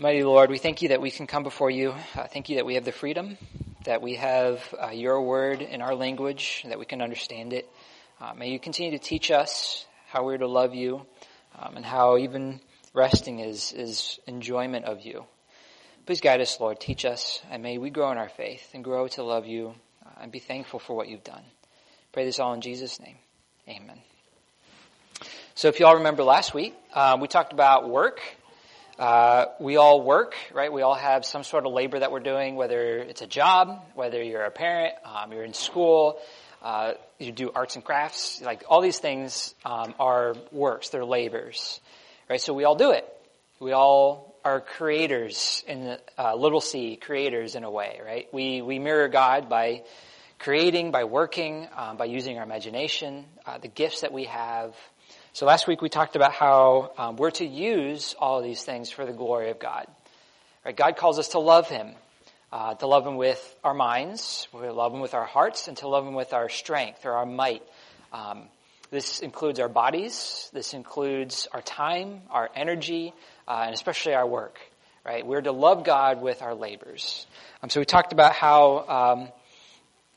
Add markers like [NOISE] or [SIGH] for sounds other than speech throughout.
Mighty Lord, we thank you that we can come before you. Uh, thank you that we have the freedom, that we have uh, your word in our language, that we can understand it. Uh, may you continue to teach us how we're to love you, um, and how even resting is, is enjoyment of you. Please guide us, Lord. Teach us, and may we grow in our faith and grow to love you uh, and be thankful for what you've done. Pray this all in Jesus' name. Amen. So if you all remember last week, um, we talked about work uh, we all work, right? We all have some sort of labor that we're doing, whether it's a job, whether you're a parent, um, you're in school, uh, you do arts and crafts. Like all these things um, are works; they're labors, right? So we all do it. We all are creators in uh, little c, creators in a way, right? We we mirror God by creating, by working, um, by using our imagination, uh, the gifts that we have. So last week we talked about how um, we're to use all of these things for the glory of God. Right? God calls us to love Him, uh, to love Him with our minds, we love Him with our hearts, and to love Him with our strength or our might. Um, this includes our bodies. This includes our time, our energy, uh, and especially our work. Right? We're to love God with our labors. Um, so we talked about how um,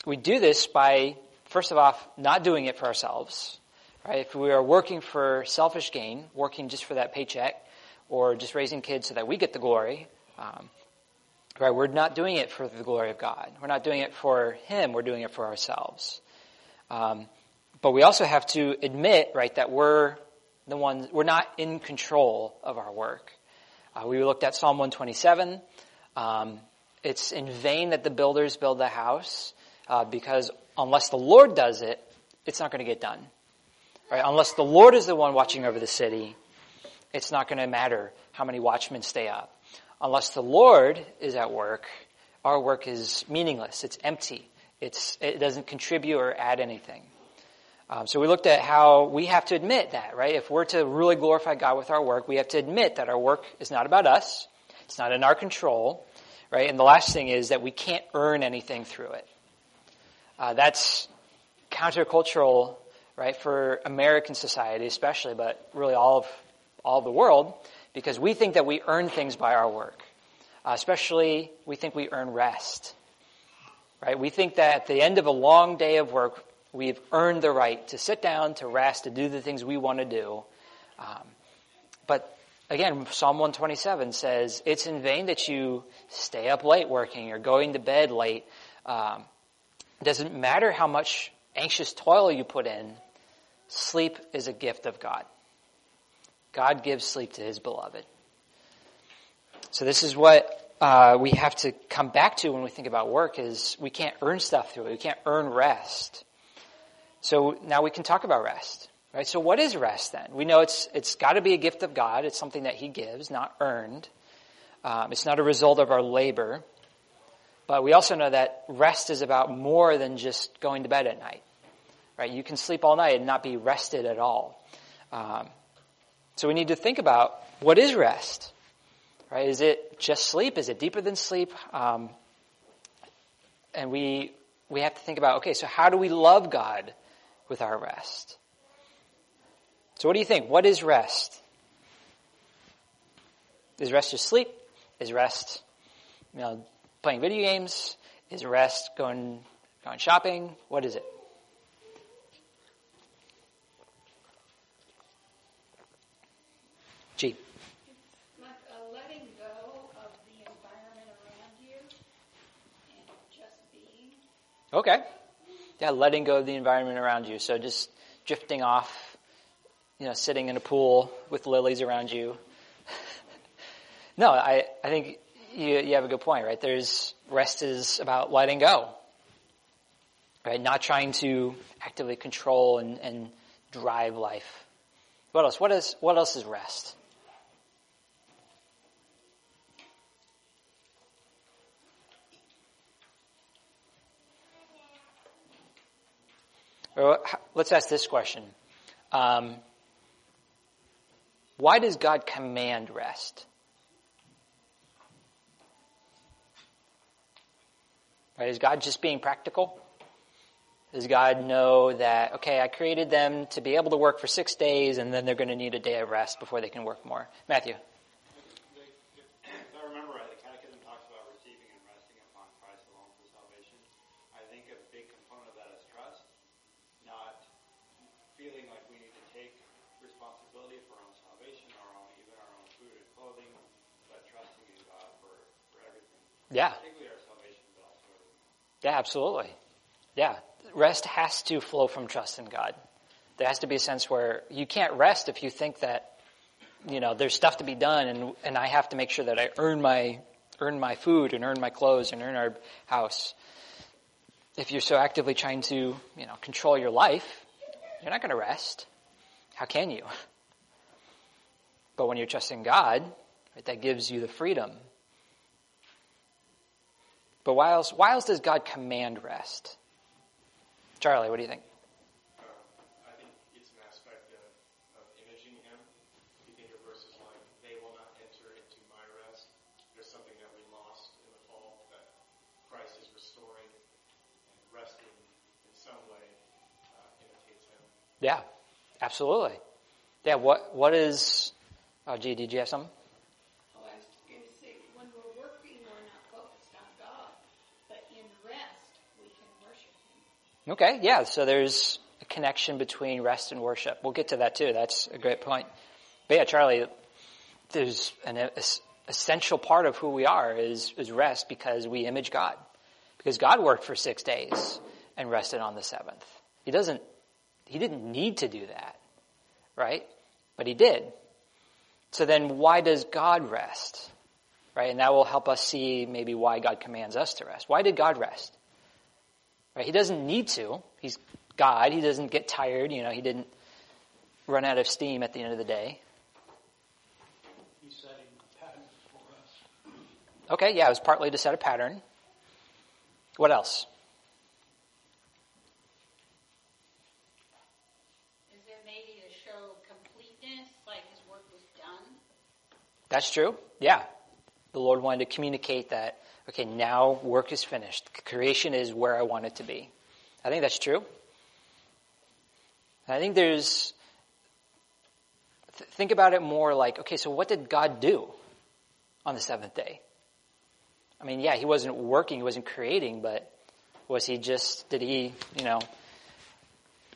we do this by, first of all, not doing it for ourselves. Right? If we are working for selfish gain, working just for that paycheck, or just raising kids so that we get the glory, um, right? We're not doing it for the glory of God. We're not doing it for Him. We're doing it for ourselves. Um, but we also have to admit, right, that we're the ones. We're not in control of our work. Uh, we looked at Psalm 127. Um, it's in vain that the builders build the house uh, because unless the Lord does it, it's not going to get done. Right? Unless the Lord is the one watching over the city, it's not going to matter how many watchmen stay up. Unless the Lord is at work, our work is meaningless. It's empty. It's, it doesn't contribute or add anything. Um, so we looked at how we have to admit that, right? If we're to really glorify God with our work, we have to admit that our work is not about us. It's not in our control, right? And the last thing is that we can't earn anything through it. Uh, that's countercultural right, for American society especially, but really all of, all of the world, because we think that we earn things by our work. Uh, especially, we think we earn rest. Right? We think that at the end of a long day of work, we've earned the right to sit down, to rest, to do the things we want to do. Um, but again, Psalm 127 says, it's in vain that you stay up late working or going to bed late. Um, it doesn't matter how much anxious toil you put in, sleep is a gift of God. God gives sleep to his beloved. So this is what uh, we have to come back to when we think about work is we can't earn stuff through it. We can't earn rest. So now we can talk about rest. Right? So what is rest then? We know it's it's got to be a gift of God. It's something that He gives, not earned. Um, it's not a result of our labor. But we also know that rest is about more than just going to bed at night. Right? You can sleep all night and not be rested at all. Um, so we need to think about what is rest. Right? Is it just sleep? Is it deeper than sleep? Um, and we we have to think about okay, so how do we love God with our rest? So what do you think? What is rest? Is rest just sleep? Is rest, you know, playing video games? Is rest going, going shopping? What is it? G. Like a letting go of the environment around you and just being. Okay. Yeah, letting go of the environment around you. So just drifting off, you know, sitting in a pool with lilies around you. [LAUGHS] no, I, I think you, you have a good point, right? There's rest is about letting go, right? Not trying to actively control and, and drive life. What else? What is what else is rest? Let's ask this question. Um, why does God command rest? Right? Is God just being practical? Does God know that, okay, I created them to be able to work for six days and then they're going to need a day of rest before they can work more? Matthew. God Yeah. Yeah, absolutely. Yeah. Rest has to flow from trust in God. There has to be a sense where you can't rest if you think that, you know, there's stuff to be done and, and I have to make sure that I earn my, earn my food and earn my clothes and earn our house. If you're so actively trying to, you know, control your life, you're not going to rest. How can you? But when you're trusting God, right, that gives you the freedom. But why else, why else does God command rest? Charlie, what do you think? I think it's an aspect of, of imaging him. If you think of verses like, they will not enter into my rest. There's something that we lost in the fall that Christ is restoring and resting in some way uh, imitates him. Yeah, absolutely. Yeah, what, what is, oh, gee, did you have something? Oh, I was going to say, when we're working, we're not focused on God, but in rest, we can worship Him. Okay, yeah, so there's a connection between rest and worship. We'll get to that too. That's a great point. But yeah, Charlie, there's an essential part of who we are is, is rest because we image God. Because God worked for six days and rested on the seventh. He doesn't, he didn't need to do that, right? But he did. So then why does God rest? Right? And that will help us see maybe why God commands us to rest. Why did God rest? Right? He doesn't need to. He's God. He doesn't get tired. You know, he didn't run out of steam at the end of the day. He's setting a pattern for us. Okay, yeah, it was partly to set a pattern. What else? Is there maybe to show completeness, like his work was done? That's true. Yeah. The Lord wanted to communicate that, okay, now work is finished. Creation is where I want it to be. I think that's true. I think there's, th- think about it more like, okay, so what did God do on the seventh day? I mean, yeah, he wasn't working, he wasn't creating, but was he just, did he, you know,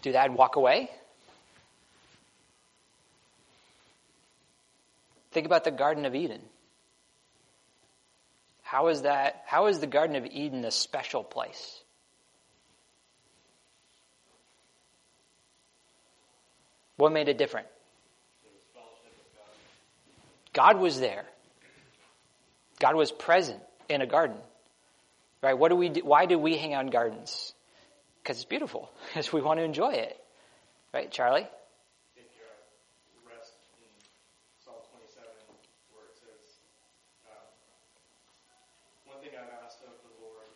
do that and walk away? Think about the Garden of Eden. How is that, how is the Garden of Eden a special place? What made it different? God was there. God was present in a garden. Right? What do we do? Why do we hang out in gardens? Because it's beautiful. [LAUGHS] Because we want to enjoy it. Right, Charlie? I think uh, rest in Psalm 27 where it says, um, One thing I've asked of the Lord,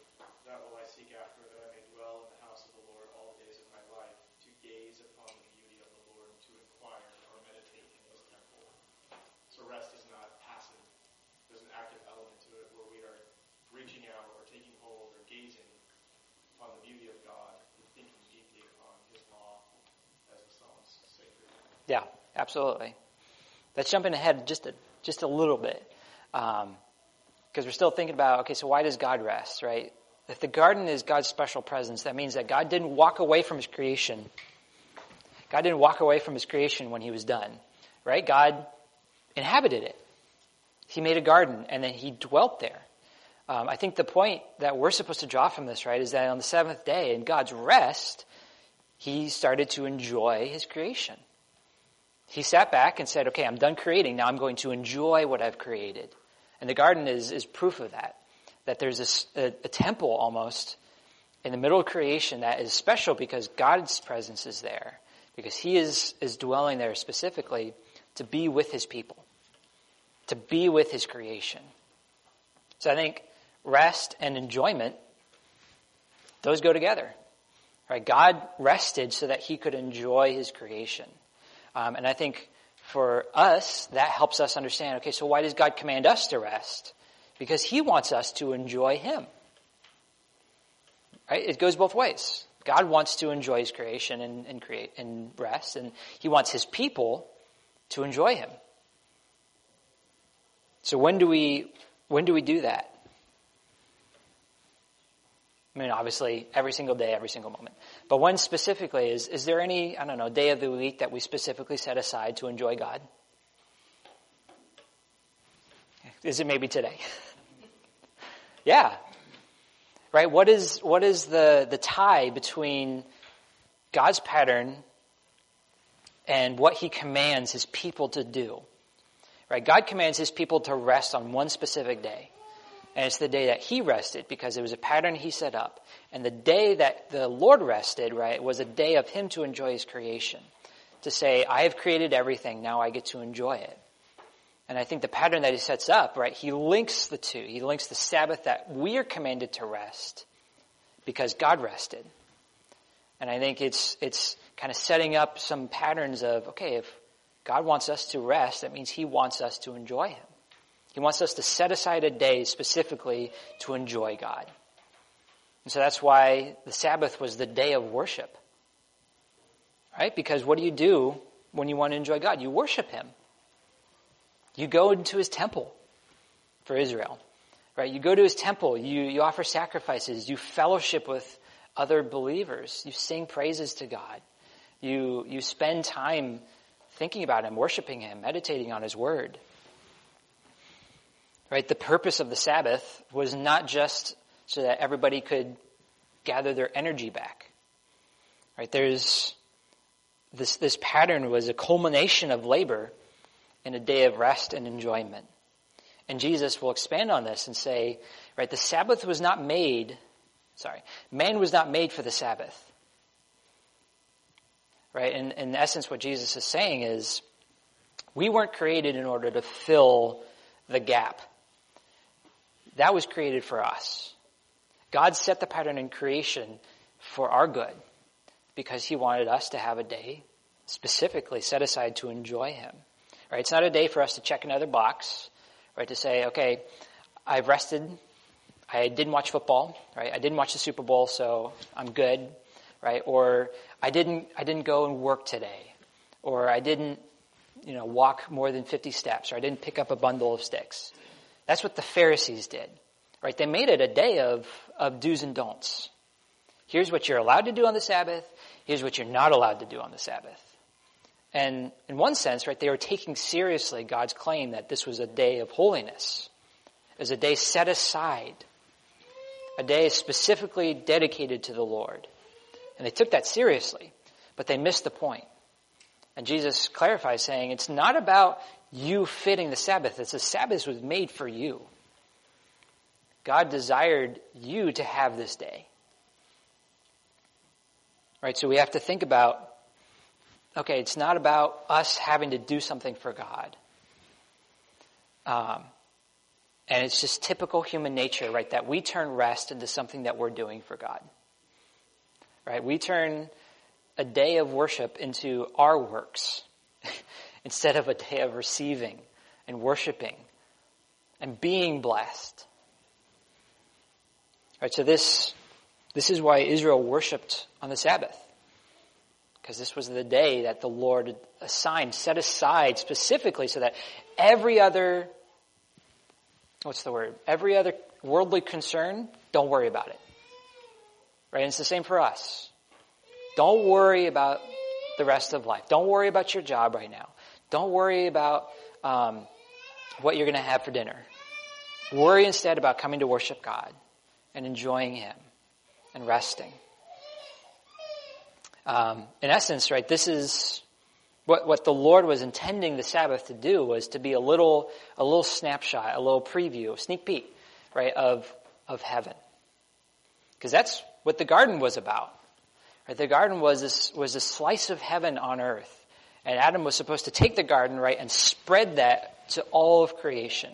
that will I seek after, that I may dwell in the house of the Lord all the days of my life, to gaze upon the beauty of the Lord, and to inquire or meditate in his temple. So rest is not passive. There's an active element to it where we are reaching out or taking hold or gazing upon the beauty of God and thinking deeply upon his law as the Psalms say through it. Yeah, absolutely. Let's jump in ahead just a, just a little bit. Because we're still thinking about, okay, so why does God rest, right? If the garden is God's special presence, that means that God didn't walk away from his creation. God didn't walk away from his creation when he was done, right? God inhabited it. He made a garden and then he dwelt there. Um, I think the point that we're supposed to draw from this, right, is that on the seventh day, in God's rest, he started to enjoy his creation. He sat back and said, okay, I'm done creating. Now I'm going to enjoy what I've created. And the garden is, is proof of that. That there's this, a, a temple almost in the middle of creation that is special because God's presence is there. Because he is, is dwelling there specifically to be with his people. To be with his creation. So I think rest and enjoyment, those go together. Right? God rested so that he could enjoy his creation. Um, and I think for us, that helps us understand, okay, so why does God command us to rest? Because he wants us to enjoy him. Right? It goes both ways. God wants to enjoy his creation and, and create and rest, and he wants his people to enjoy him. So when do we when do we do that? I mean, obviously, every single day, every single moment. But one specifically is is there any I don't know day of the week that we specifically set aside to enjoy God? Is it maybe today? [LAUGHS] Yeah. Right? What is, what is the, the tie between God's pattern and what he commands his people to do? Right? God commands his people to rest on one specific day. And it's the day that he rested because it was a pattern he set up. And the day that the Lord rested, right, was a day of him to enjoy his creation. To say, I have created everything, now I get to enjoy it. And I think the pattern that he sets up, right, he links the two. He links the Sabbath that we are commanded to rest because God rested. And I think it's, it's kind of setting up some patterns of, okay, if God wants us to rest, that means he wants us to enjoy him. He wants us to set aside a day specifically to enjoy God. And so that's why the Sabbath was the day of worship. Right? Because what do you do when you want to enjoy God? You worship him. You go into his temple for Israel. Right? You go to his temple, you, you offer sacrifices, you fellowship with other believers, you sing praises to God. You, you spend time thinking about him, worshiping him, meditating on his word. Right? The purpose of the Sabbath was not just so that everybody could gather their energy back. Right? There's this, this pattern was a culmination of labor in a day of rest and enjoyment. And Jesus will expand on this and say, right, the Sabbath was not made, sorry, man was not made for the Sabbath. Right? And in essence, what Jesus is saying is, we weren't created in order to fill the gap. That was created for us. God set the pattern in creation for our good because he wanted us to have a day specifically set aside to enjoy him. Right? It's not a day for us to check another box, right? To say, okay, I've rested. I didn't watch football, right? I didn't watch the Super Bowl, so I'm good, right? Or I didn't, I didn't go and work today. Or I didn't, you know, walk more than 50 steps, or I didn't pick up a bundle of sticks. That's what the Pharisees did, right? They made it a day of, of do's and don'ts. Here's what you're allowed to do on the Sabbath. Here's what you're not allowed to do on the Sabbath. And in one sense, right, they were taking seriously God's claim that this was a day of holiness. It was a day set aside. A day specifically dedicated to the Lord. And they took that seriously, but they missed the point. And Jesus clarifies saying, it's not about you fitting the Sabbath. It's the Sabbath was made for you. God desired you to have this day. Right? So we have to think about okay, it's not about us having to do something for God. Um, and it's just typical human nature, right? That we turn rest into something that we're doing for God. Right? We turn a day of worship into our works [LAUGHS] instead of a day of receiving and worshiping and being blessed. Right, so this, this is why Israel worshiped on the Sabbath because this was the day that the Lord assigned, set aside specifically so that every other, what's the word? Every other worldly concern, don't worry about it. Right? And it's the same for us. Don't worry about the rest of life. Don't worry about your job right now. Don't worry about um, what you're going to have for dinner. Worry instead about coming to worship God and enjoying Him and resting. Um, in essence, right, this is what, what the Lord was intending the Sabbath to do was to be a little, a little snapshot, a little preview, a sneak peek, right, of, of heaven. Because that's what the garden was about. Right? The garden was this, was a slice of heaven on earth. And Adam was supposed to take the garden, right, and spread that to all of creation.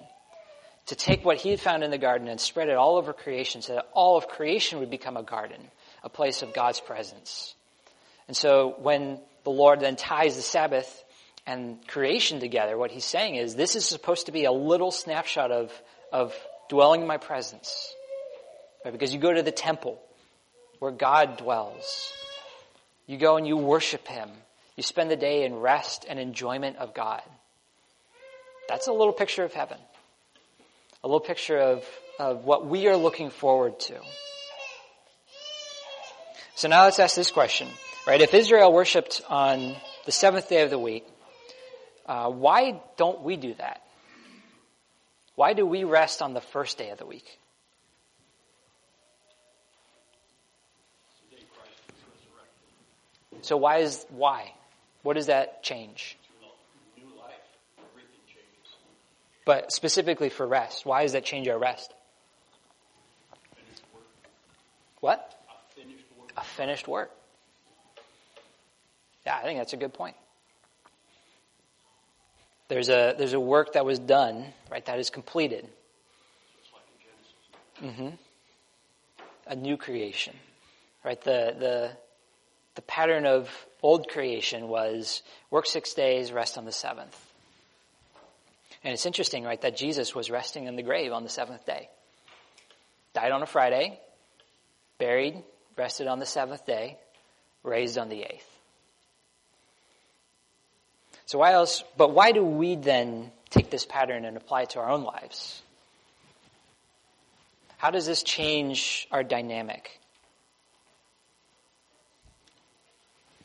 To take what he had found in the garden and spread it all over creation so that all of creation would become a garden, a place of God's presence. And so when the Lord then ties the Sabbath and creation together, what he's saying is this is supposed to be a little snapshot of, of dwelling in my presence. Right? Because you go to the temple where God dwells. You go and you worship him. You spend the day in rest and enjoyment of God. That's a little picture of heaven, a little picture of, of what we are looking forward to. So now let's ask this question, right? If Israel worshiped on the seventh day of the week, uh, why don't we do that? Why do we rest on the first day of the week? So why is why? What does that change? New life, everything changes. But specifically for rest, why does that change our rest? Work, What? a finished work. A finished work. Yeah, I think that's a good point. There's a there's a work that was done, right? That is completed. Like in Genesis. Mm-hmm. a new creation, right? The the the pattern of old creation was work six days, rest on the seventh. And it's interesting, right, that Jesus was resting in the grave on the seventh day. Died on a Friday, buried, rested on the seventh day, raised on the eighth. So why else, but why do we then take this pattern and apply it to our own lives? How does this change our dynamic?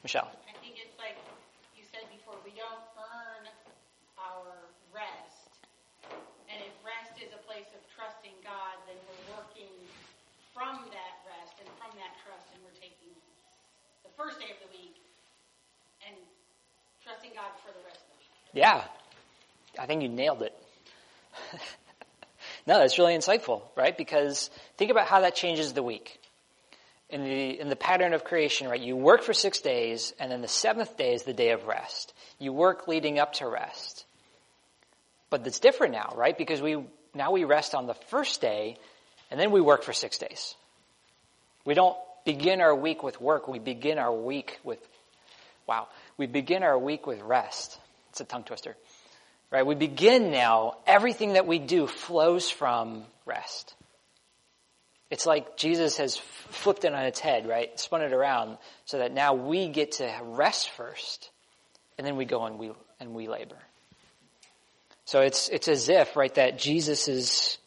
Michelle. I think it's like you said before, we don't earn our rest. And if rest is a place of trusting God, then we're working from that rest and from that trust, and we're taking the first day of the week and trusting God for the rest of the week. Yeah. I think you nailed it. [LAUGHS] no, that's really insightful, right? Because think about how that changes the week. In the, in the pattern of creation, right, you work for six days, and then the seventh day is the day of rest. You work leading up to rest. But that's different now, right? Because we, now we rest on the first day, and then we work for six days. We don't begin our week with work, we begin our week with, wow, we begin our week with rest. It's a tongue twister. Right? We begin now, everything that we do flows from rest. It's like Jesus has flipped it on its head, right? Spun it around so that now we get to rest first and then we go and we, and we labor. So it's, it's as if, right, that Jesus'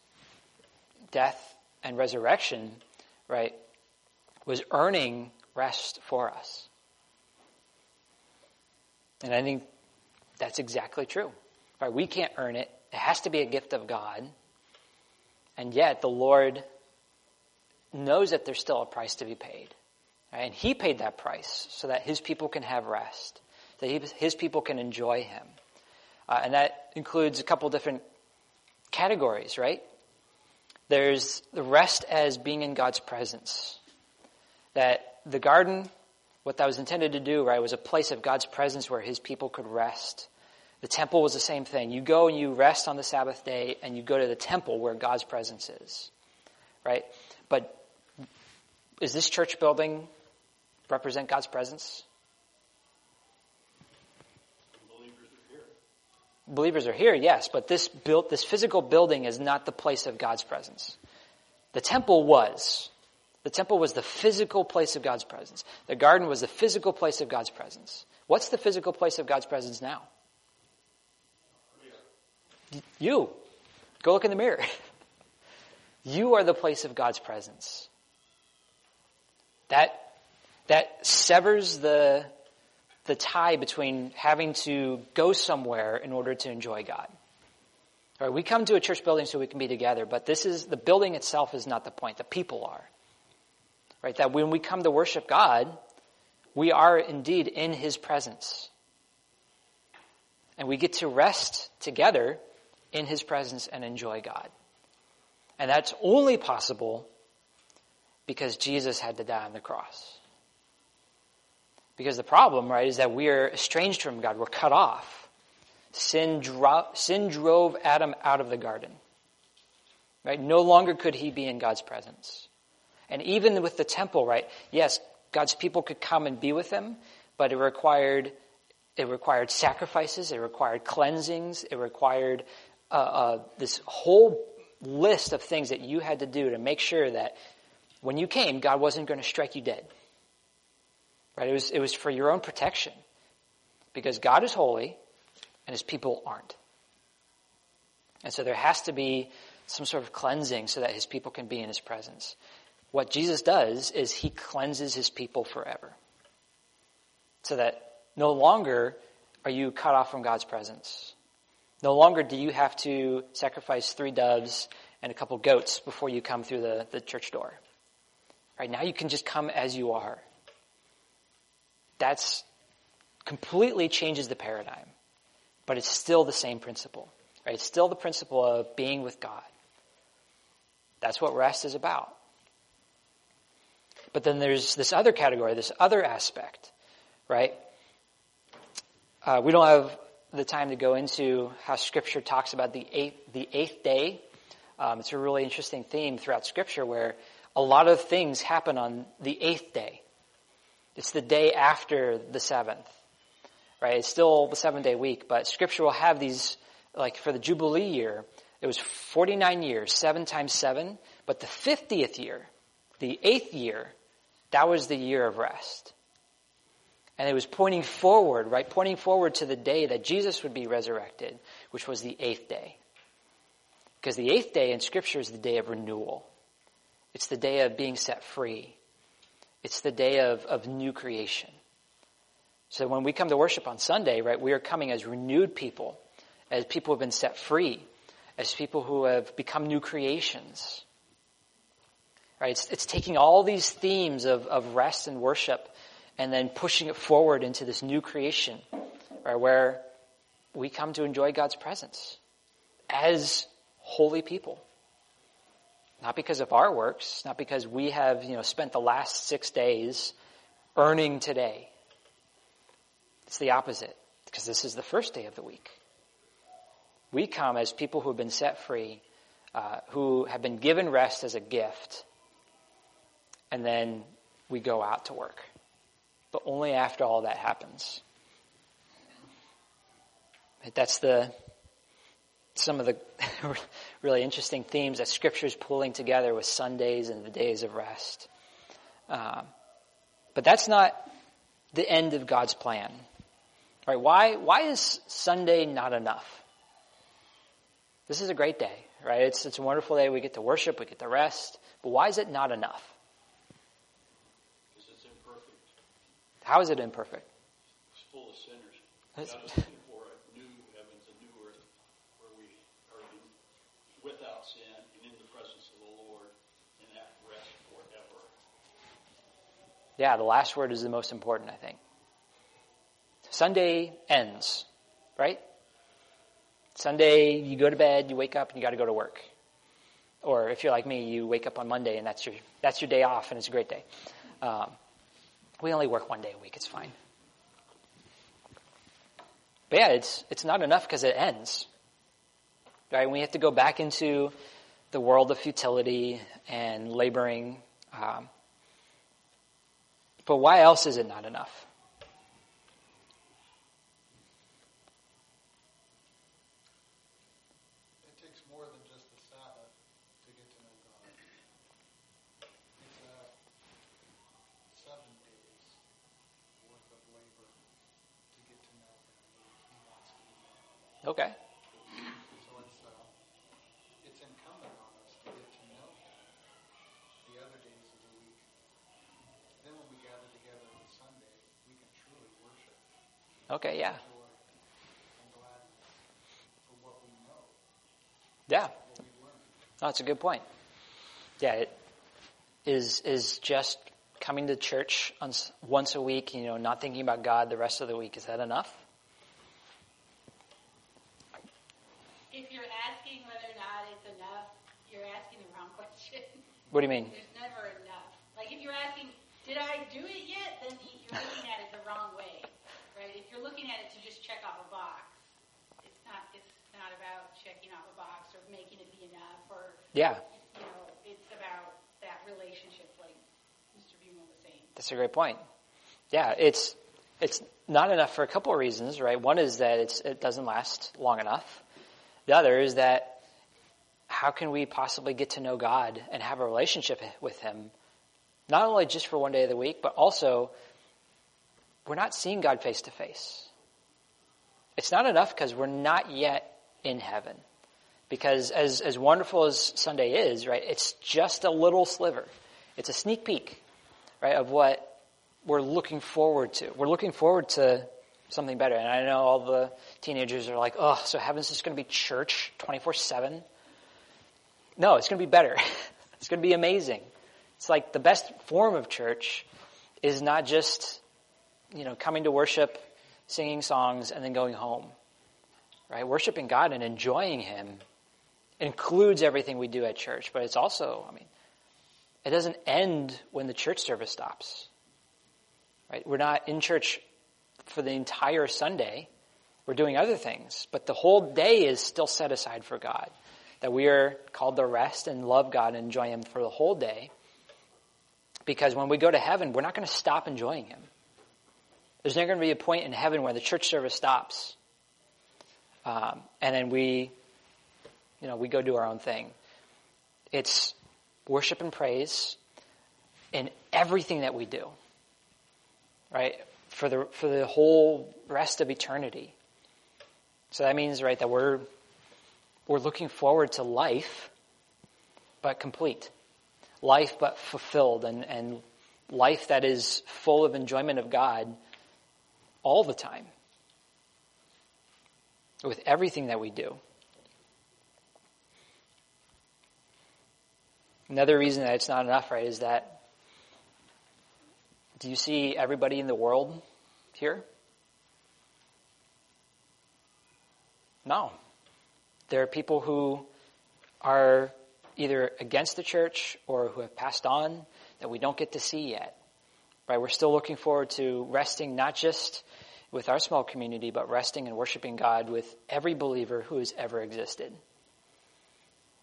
death and resurrection, right, was earning rest for us. And I think that's exactly true. Right? We can't earn it. It has to be a gift of God. And yet the Lord knows that there's still a price to be paid. Right? And He paid that price so that His people can have rest, that he, His people can enjoy Him. Uh, and that includes a couple different categories, right? There's the rest as being in God's presence. That the garden, what that was intended to do, right, was a place of God's presence where His people could rest. The temple was the same thing. You go and you rest on the Sabbath day and you go to the temple where God's presence is. Right? But is this church building represent God's presence? Believers are here. Believers are here, yes, but this built this physical building is not the place of God's presence. The temple was. The temple was the physical place of God's presence. The garden was the physical place of God's presence. What's the physical place of God's presence now? You. Go look in the mirror. [LAUGHS] You are the place of God's presence. That, that severs the, the tie between having to go somewhere in order to enjoy God. All right, we come to a church building so we can be together, but this is, the building itself is not the point. The people are. Right? That when we come to worship God, we are indeed in His presence. And we get to rest together in His presence and enjoy God. And that's only possible because Jesus had to die on the cross. Because the problem, right, is that we are estranged from God. We're cut off. Sin, dro- sin drove Adam out of the garden. Right? No longer could he be in God's presence. And even with the temple, right, yes, God's people could come and be with him, but it required, it required sacrifices, it required cleansings, it required uh, uh, this whole list of things that you had to do to make sure that when you came, God wasn't going to strike you dead. Right? It was, it was for your own protection. Because God is holy and his people aren't. And so there has to be some sort of cleansing so that his people can be in his presence. What Jesus does is he cleanses his people forever. So that no longer are you cut off from God's presence. No longer do you have to sacrifice three doves and a couple goats before you come through the, the church door. Right now you can just come as you are. That's completely changes the paradigm. But it's still the same principle. Right? It's still the principle of being with God. That's what rest is about. But then there's this other category, this other aspect, right? Uh, we don't have the time to go into how Scripture talks about the eighth, the eighth day. Um, it's a really interesting theme throughout Scripture where a lot of things happen on the eighth day. It's the day after the seventh, right? It's still the seven day week, but Scripture will have these, like for the Jubilee year, it was 49 years, seven times seven, but the 50th year, the eighth year, that was the year of rest. And it was pointing forward, right? Pointing forward to the day that Jesus would be resurrected, which was the eighth day. Because the eighth day in Scripture is the day of renewal. It's the day of being set free. It's the day of, of new creation. So when we come to worship on Sunday, right, we are coming as renewed people, as people who have been set free, as people who have become new creations. Right? It's, it's taking all these themes of, of rest and worship and then pushing it forward into this new creation, right, where we come to enjoy God's presence as holy people. Not because of our works, not because we have, you know, spent the last six days earning today. It's the opposite, because this is the first day of the week. We come as people who have been set free, uh, who have been given rest as a gift, and then we go out to work but only after all that happens. That's the some of the [LAUGHS] really interesting themes that Scripture is pulling together with Sundays and the days of rest. Um, but that's not the end of God's plan, right? Why why is Sunday not enough? This is a great day, right? It's it's a wonderful day. We get to worship, we get to rest. But why is it not enough? Because it's imperfect. How is it imperfect? It's full of sinners. God is looking for a new heavens, a new earth, where we are in, without sin and in the presence of the Lord and at rest forever. Yeah, the last word is the most important, I think. Sunday ends, right? Sunday, you go to bed, you wake up, and you got to go to work. Or if you're like me, you wake up on Monday, and that's your that's your day off, and it's a great day. Um, we only work one day a week, it's fine. But yeah, it's, it's not enough because it ends. Right? We have to go back into the world of futility and laboring. Um, but why else is it not enough? Okay. So it's, uh, it's incumbent on us to get to know Him the other days of the week. Then when we gather together on Sunday, we can truly worship. Okay, yeah. Joy and gladness for what we know, Yeah. what we've learned. No, that's a good point. Yeah, it is is just coming to church once a week, you know, not thinking about God the rest of the week. Is that enough? If you're asking whether or not it's enough, you're asking the wrong [LAUGHS] question. What do you mean? There's never enough. Like if you're asking, did I do it yet? Then you're looking at it the wrong way, you're looking at it to just check off a box, it's not. It's not about checking off a box or making it be enough, or yeah, you know, it's about that relationship, like Mr. Buman was saying. That's a great point. Yeah, it's it's not enough for a couple of reasons, right? One is that it doesn't last long enough. The other is that how can we possibly get to know God and have a relationship with Him? Not only just for one day of the week, but also we're not seeing God face to face. It's not enough because we're not yet in heaven. Because as, as wonderful as Sunday is, right, it's just a little sliver. It's a sneak peek, right, of what we're looking forward to. We're looking forward to something better. And I know all the teenagers are like, oh, so heaven's just going to be church 24 7? No, it's going to be better. [LAUGHS] it's going to be amazing. It's like the best form of church is not just you know, coming to worship, singing songs, and then going home. Right? Worshiping God and enjoying Him includes everything we do at church, but it's also, I mean, it doesn't end when the church service stops. Right? We're not in church for the entire Sunday. We're doing other things, but the whole day is still set aside for God. That we are called to rest and love God and enjoy Him for the whole day. Because when we go to heaven, we're not going to stop enjoying Him. There's never going to be a point in heaven where the church service stops. Um, and then we, you know, we go do our own thing. It's worship and praise in everything that we do. Right? For the, for the whole rest of eternity. So that means, right, that we're, we're looking forward to life, but complete. Life, but fulfilled, and, and life that is full of enjoyment of God all the time. With everything that we do. Another reason that it's not enough, right, is that do you see everybody in the world here? No. There are people who are either against the church or who have passed on that we don't get to see yet. Right? We're still looking forward to resting not just with our small community, but resting and worshiping God with every believer who has ever existed.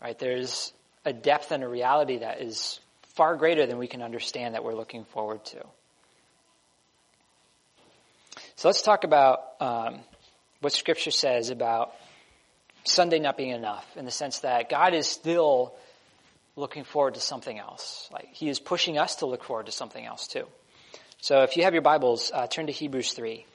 Right? There's a depth and a reality that is far greater than we can understand that we're looking forward to. So let's talk about um, what Scripture says about Sunday not being enough, in the sense that God is still looking forward to something else. Like He is pushing us to look forward to something else too. So if you have your Bibles, uh, turn to Hebrews three.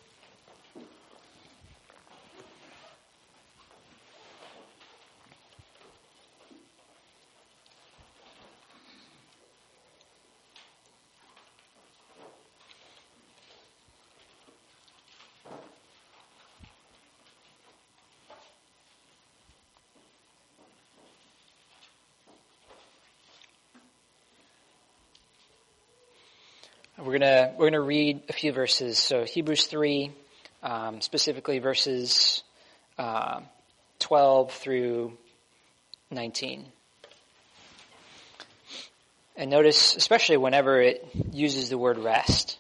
We're gonna read a few verses. So Hebrews three, um, specifically verses uh, twelve through nineteen. And notice, especially whenever it uses the word rest.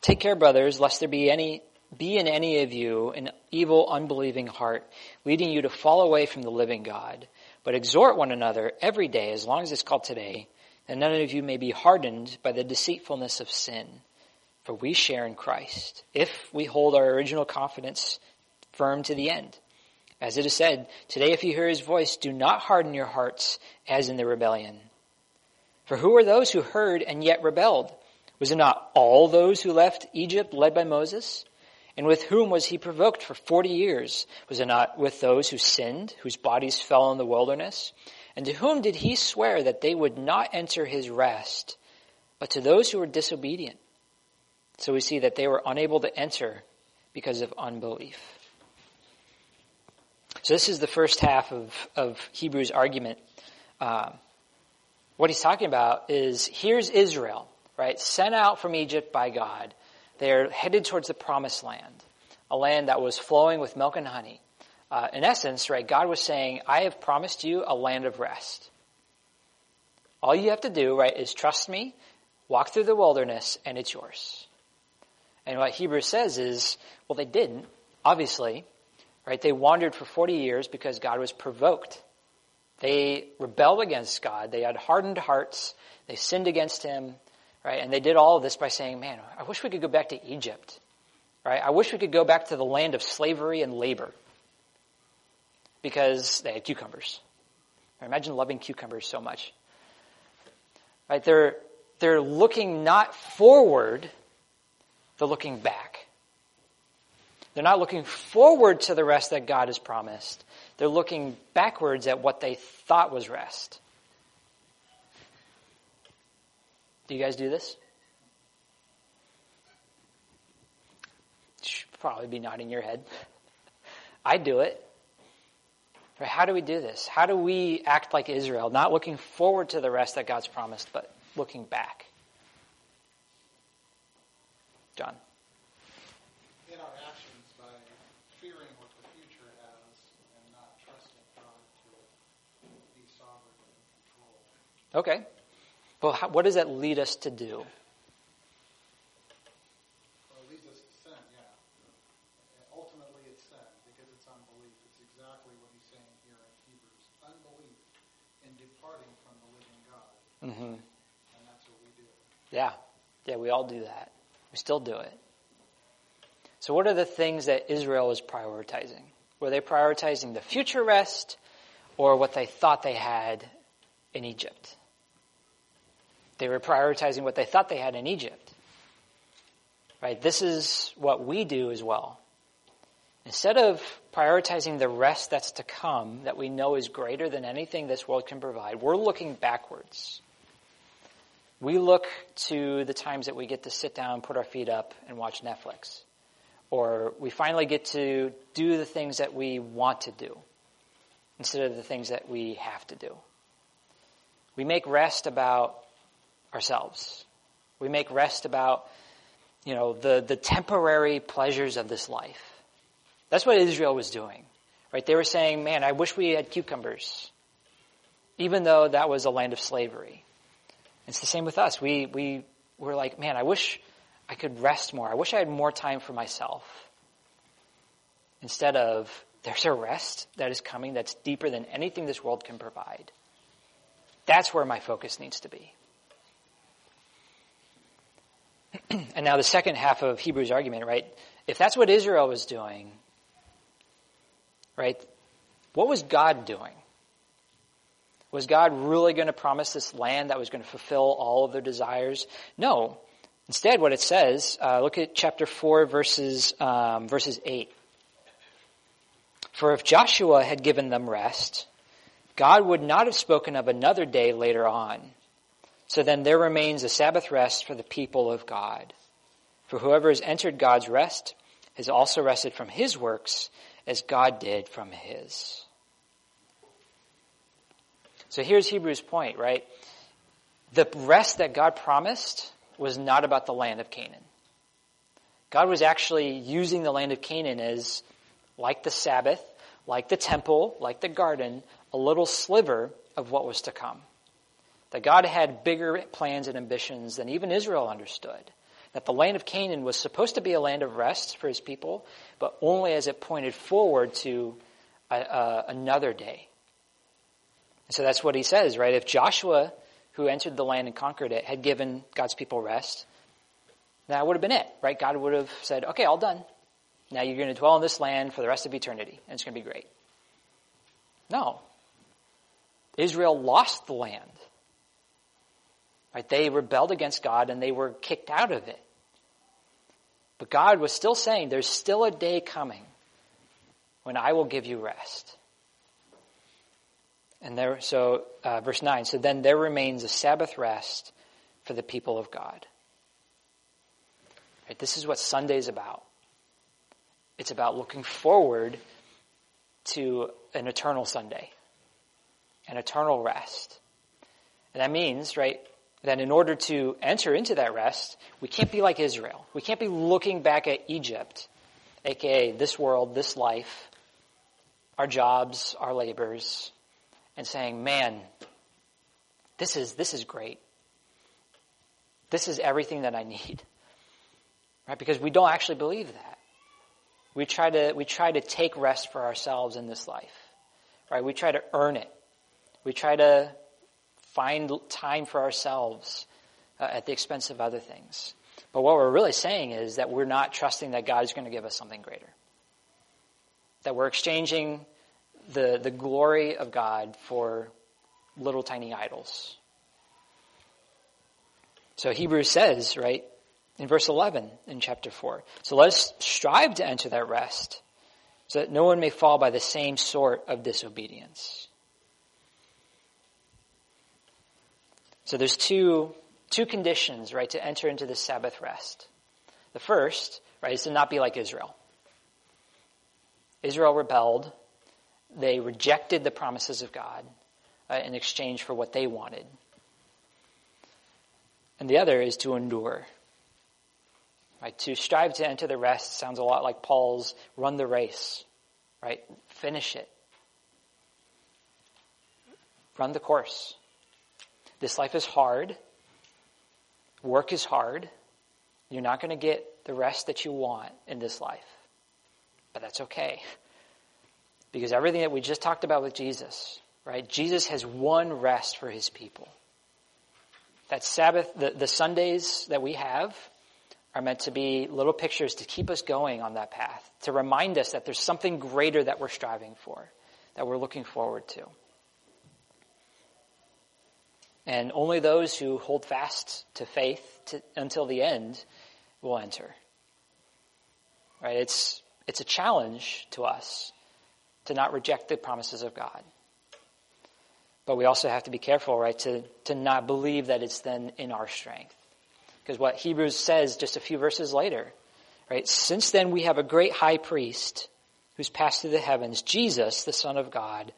Take care, brothers, lest there be any be in any of you an evil, unbelieving heart, leading you to fall away from the living God. But exhort one another every day, as long as it's called today that none of you may be hardened by the deceitfulness of sin. For we share in Christ, if we hold our original confidence firm to the end. As it is said, Today if you hear his voice, do not harden your hearts as in the rebellion. For who are those who heard and yet rebelled? Was it not all those who left Egypt led by Moses? And with whom was he provoked for forty years? Was it not with those who sinned, whose bodies fell in the wilderness? And to whom did he swear that they would not enter his rest, but to those who were disobedient? So we see that they were unable to enter because of unbelief. So this is the first half of, of Hebrews' argument. Uh, what he's talking about is here's Israel, right? Sent out from Egypt by God. They're headed towards the promised land, a land that was flowing with milk and honey uh, in essence, right, God was saying, I have promised you a land of rest. All you have to do, right, is trust me, walk through the wilderness, and it's yours. And what Hebrews says is, well, they didn't, obviously, right? They wandered for 40 years because God was provoked. They rebelled against God. They had hardened hearts. They sinned against Him, right? And they did all of this by saying, man, I wish we could go back to Egypt, right? I wish we could go back to the land of slavery and labor because they had cucumbers. Imagine loving cucumbers so much. Right? They're, they're looking not forward, they're looking back. They're not looking forward to the rest that God has promised. They're looking backwards at what they thought was rest. Do you guys do this? You should probably be nodding your head. [LAUGHS] I do it. Right? How do we do this? How do we act like Israel, not looking forward to the rest that God's promised, but looking back? John. In our actions, by fearing what the future has and not trusting God to be sovereign and control. Okay. Well, how, what does that lead us to do? Well, it leads us to sin, yeah. And ultimately, it's sin because it's unbelief. It's exactly what he's saying here in Hebrews. Unbelief in departing from the living God. Mm-hmm. Yeah. Yeah, we all do that. We still do it. So, what are the things that Israel was prioritizing? Were they prioritizing the future rest or what they thought they had in Egypt? They were prioritizing what they thought they had in Egypt. Right? This is what we do as well. Instead of prioritizing the rest that's to come, that we know is greater than anything this world can provide, we're looking backwards. We look to the times that we get to sit down, put our feet up, and watch Netflix. Or we finally get to do the things that we want to do instead of the things that we have to do. We make rest about ourselves. We make rest about, you know, the, the temporary pleasures of this life. That's what Israel was doing, right? They were saying, man, I wish we had cucumbers, even though that was a land of slavery. It's the same with us. We, we were like, man, I wish I could rest more. I wish I had more time for myself. Instead of, there's a rest that is coming that's deeper than anything this world can provide. That's where my focus needs to be. [CLEARS THROAT] and now the second half of Hebrews' argument, right? If that's what Israel was doing, right? What was God doing? Was God really going to promise this land that was going to fulfill all of their desires? No. Instead, what it says, uh, look at chapter 4, verses, um, verses 8. For if Joshua had given them rest, God would not have spoken of another day later on. So then there remains a Sabbath rest for the people of God. For whoever has entered God's rest has also rested from his works as God did from his. So here's Hebrews' point, right? The rest that God promised was not about the land of Canaan. God was actually using the land of Canaan as, like the Sabbath, like the temple, like the garden, a little sliver of what was to come. That God had bigger plans and ambitions than even Israel understood. That the land of Canaan was supposed to be a land of rest for his people, but only as it pointed forward to a, a, another day so that's what he says, right? If Joshua, who entered the land and conquered it, had given God's people rest, that would have been it, right? God would have said, okay, all done. Now you're going to dwell in this land for the rest of eternity, and it's going to be great. No. Israel lost the land. Right? They rebelled against God and they were kicked out of it. But God was still saying, there's still a day coming when I will give you rest. And there, so, uh, verse 9, so then there remains a Sabbath rest for the people of God. Right, this is what Sunday is about. It's about looking forward to an eternal Sunday, an eternal rest. And that means, right, that in order to enter into that rest, we can't be like Israel. We can't be looking back at Egypt, aka this world, this life, our jobs, our labors, and saying, man, this is, this is great. This is everything that I need. [LAUGHS] Right? Because we don't actually believe that. We try to, we try to take rest for ourselves in this life. Right? We try to earn it. We try to find time for ourselves uh, at the expense of other things. But what we're really saying is that we're not trusting that God is going to give us something greater. That we're exchanging the, the glory of God for little tiny idols. So Hebrews says, right, in verse 11 in chapter 4, so let us strive to enter that rest so that no one may fall by the same sort of disobedience. So there's two, two conditions, right, to enter into the Sabbath rest. The first, right, is to not be like Israel. Israel rebelled they rejected the promises of God uh, in exchange for what they wanted. And the other is to endure. Right? To strive to enter the rest sounds a lot like Paul's run the race. Right? Finish it. Run the course. This life is hard. Work is hard. You're not going to get the rest that you want in this life. But that's okay. Because everything that we just talked about with Jesus, right? Jesus has one rest for his people. That Sabbath, the, the Sundays that we have are meant to be little pictures to keep us going on that path, to remind us that there's something greater that we're striving for, that we're looking forward to. And only those who hold fast to faith to, until the end will enter. Right? It's, it's a challenge to us to not reject the promises of God. But we also have to be careful, right, to, to not believe that it's then in our strength. Because what Hebrews says just a few verses later, right, since then we have a great high priest who's passed through the heavens, Jesus, the Son of God,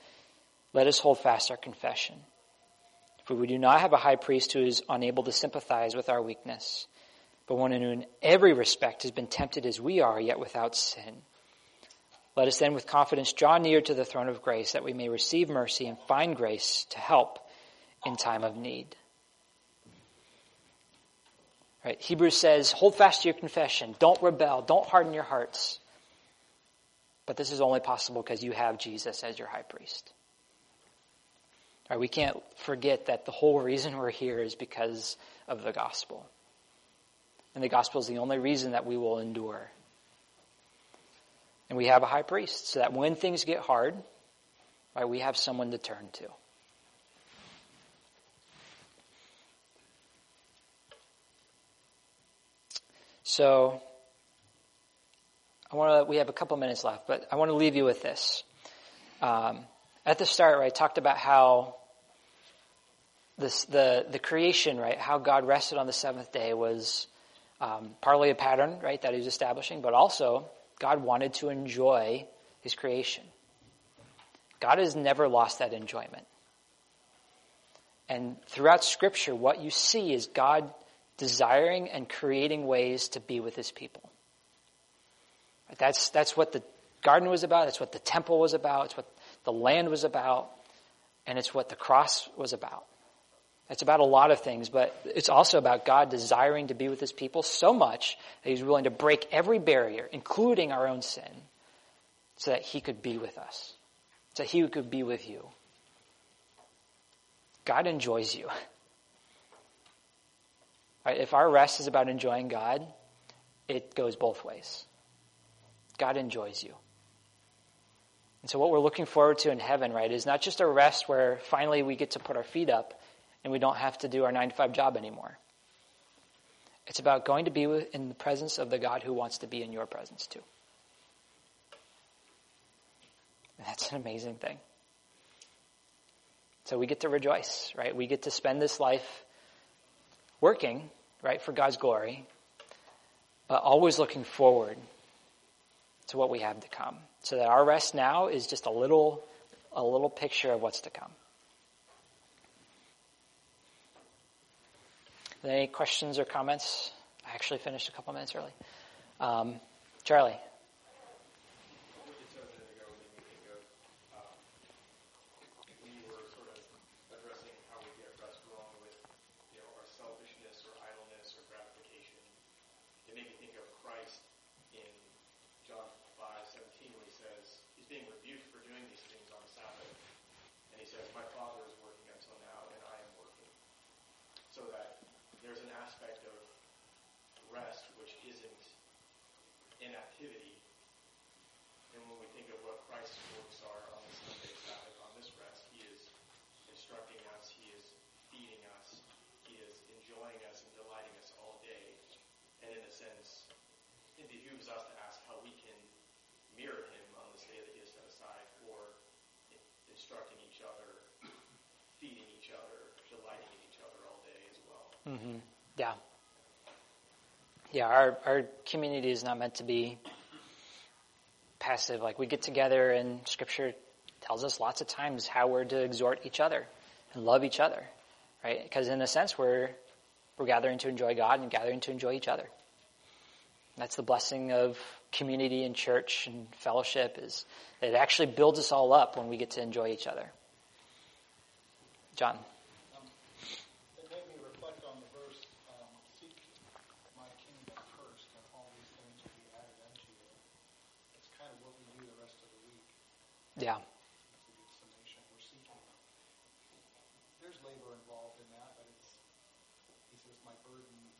let us hold fast our confession. For we do not have a high priest who is unable to sympathize with our weakness, but one who in every respect has been tempted as we are, yet without sin. Let us then with confidence draw near to the throne of grace that we may receive mercy and find grace to help in time of need. Right? Hebrews says, hold fast to your confession. Don't rebel. Don't harden your hearts. But this is only possible because you have Jesus as your high priest. Right, we can't forget that the whole reason we're here is because of the gospel. And the gospel is the only reason that we will endure. And we have a high priest, so that when things get hard, right, we have someone to turn to. So, I want to. We have a couple minutes left, but I want to leave you with this. Um, at the start, right, I talked about how this, the, the creation, right, how God rested on the seventh day was um, partly a pattern, right, that he was establishing, but also God wanted to enjoy his creation. God has never lost that enjoyment. And throughout Scripture, what you see is God desiring and creating ways to be with his people. That's, that's what the garden was about. That's what the temple was about. It's what the land was about, and it's what the cross was about. It's about a lot of things, but it's also about God desiring to be with his people so much that he's willing to break every barrier, including our own sin, so that he could be with us, so that he could be with you. God enjoys you. Right, if our rest is about enjoying God, it goes both ways. God enjoys you. And so what we're looking forward to in heaven, right, is not just a rest where finally we get to put our feet up and we don't have to do our nine to five job anymore. It's about going to be in the presence of the God who wants to be in your presence too. And that's an amazing thing. So we get to rejoice, right? We get to spend this life working, right, for God's glory, but always looking forward to what we have to come. So that our rest now is just a little, a little picture of what's to come. Any questions or comments? I actually finished a couple minutes early. Um, Charlie there's an aspect of rest which isn't inactivity. And when we think of what Christ's works are on this Sunday Sabbath, on this rest, He is instructing us, He is feeding us, He is enjoying us and delighting us all day. And in a sense, it behooves us to ask how we can mirror Him on this day that He has set aside for instructing each other. Mm-hmm. Yeah. Yeah, our, our community is not meant to be passive. Like we get together and scripture tells us lots of times how we're to exhort each other and love each other, right? Because in a sense, we're, we're gathering to enjoy God and gathering to enjoy each other. That's the blessing of community and church and fellowship is it actually builds us all up when we get to enjoy each other. John. Um, it made me reflect on the verse, um, seek my kingdom first and all these things will be added unto you. It's kind of what we do the rest of the week. Yeah. It's a good summation. We're seeking. There's labor involved in that, but it's, he says, my burden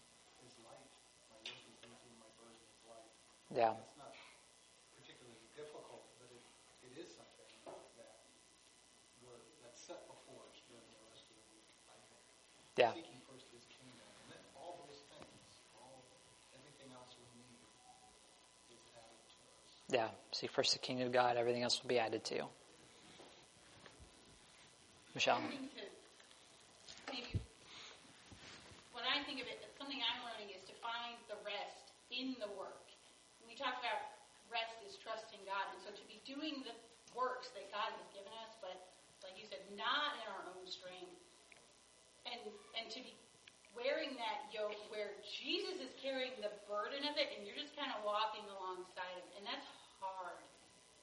is light. My yoke is easy, my burden is light. Yeah. It's not particularly difficult, but it, it is something that we're, that's set before us during the rest of the week, I think. Yeah. Seeking first his kingdom, and then all those things, all, everything else we need is added to us. Yeah. Seek first the kingdom of God, everything else will be added to you. Michelle. Maybe, when I think of it, something I'm learning is to find the rest in the work. We talked about rest is trusting God, and so to be doing the works that God has given us, but like you said, not in our own strength, and and to be wearing that yoke where Jesus is carrying the burden of it, and you're just kind of walking alongside him, and that's hard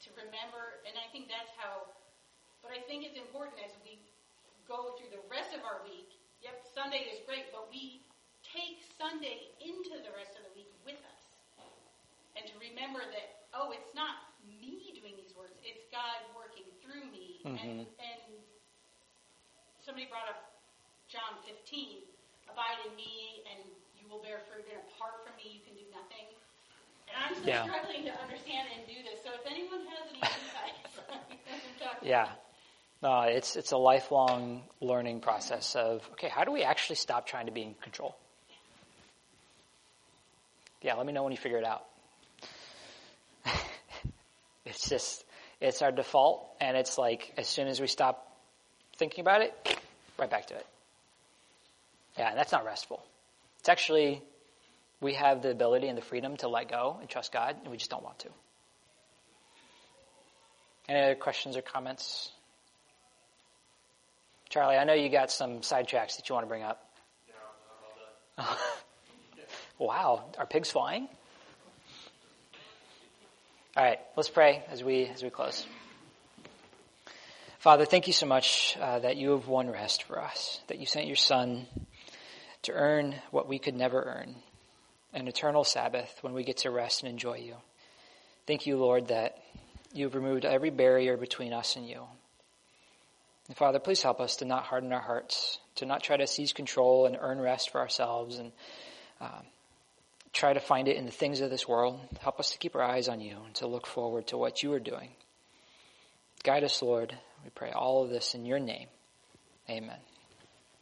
to remember. And I think that's how. But I think it's important as we go through the rest of our week. Yep, Sunday is great, but we take Sunday into the rest of the week with us. And to remember that, oh, it's not me doing these works, it's God working through me. And, mm-hmm. and somebody brought up John 15, abide in me and you will bear fruit, and apart from me you can do nothing. I'm still Yeah. struggling to understand and do this. So if anyone has any [LAUGHS] insights on what I'm talking Yeah. No, it's it's a lifelong learning process of okay, how do we actually stop trying to be in control? Yeah, let me know when you figure it out. [LAUGHS] it's just it's our default and it's like as soon as we stop thinking about it, right back to it. Yeah, and that's not restful. It's actually we have the ability and the freedom to let go and trust God, and we just don't want to. Any other questions or comments? Charlie, I know you got some sidetracks that you want to bring up. [LAUGHS] Wow, are pigs flying? All right, let's pray as we as we close. Father, thank you so much uh, that you have won rest for us, that you sent your Son to earn what we could never earn, an eternal Sabbath when we get to rest and enjoy you. Thank you, Lord, that you have removed every barrier between us and you. And Father, please help us to not harden our hearts, to not try to seize control and earn rest for ourselves and um, try to find it in the things of this world. Help us to keep our eyes on you and to look forward to what you are doing. Guide us, Lord. We pray all of this in your name. Amen.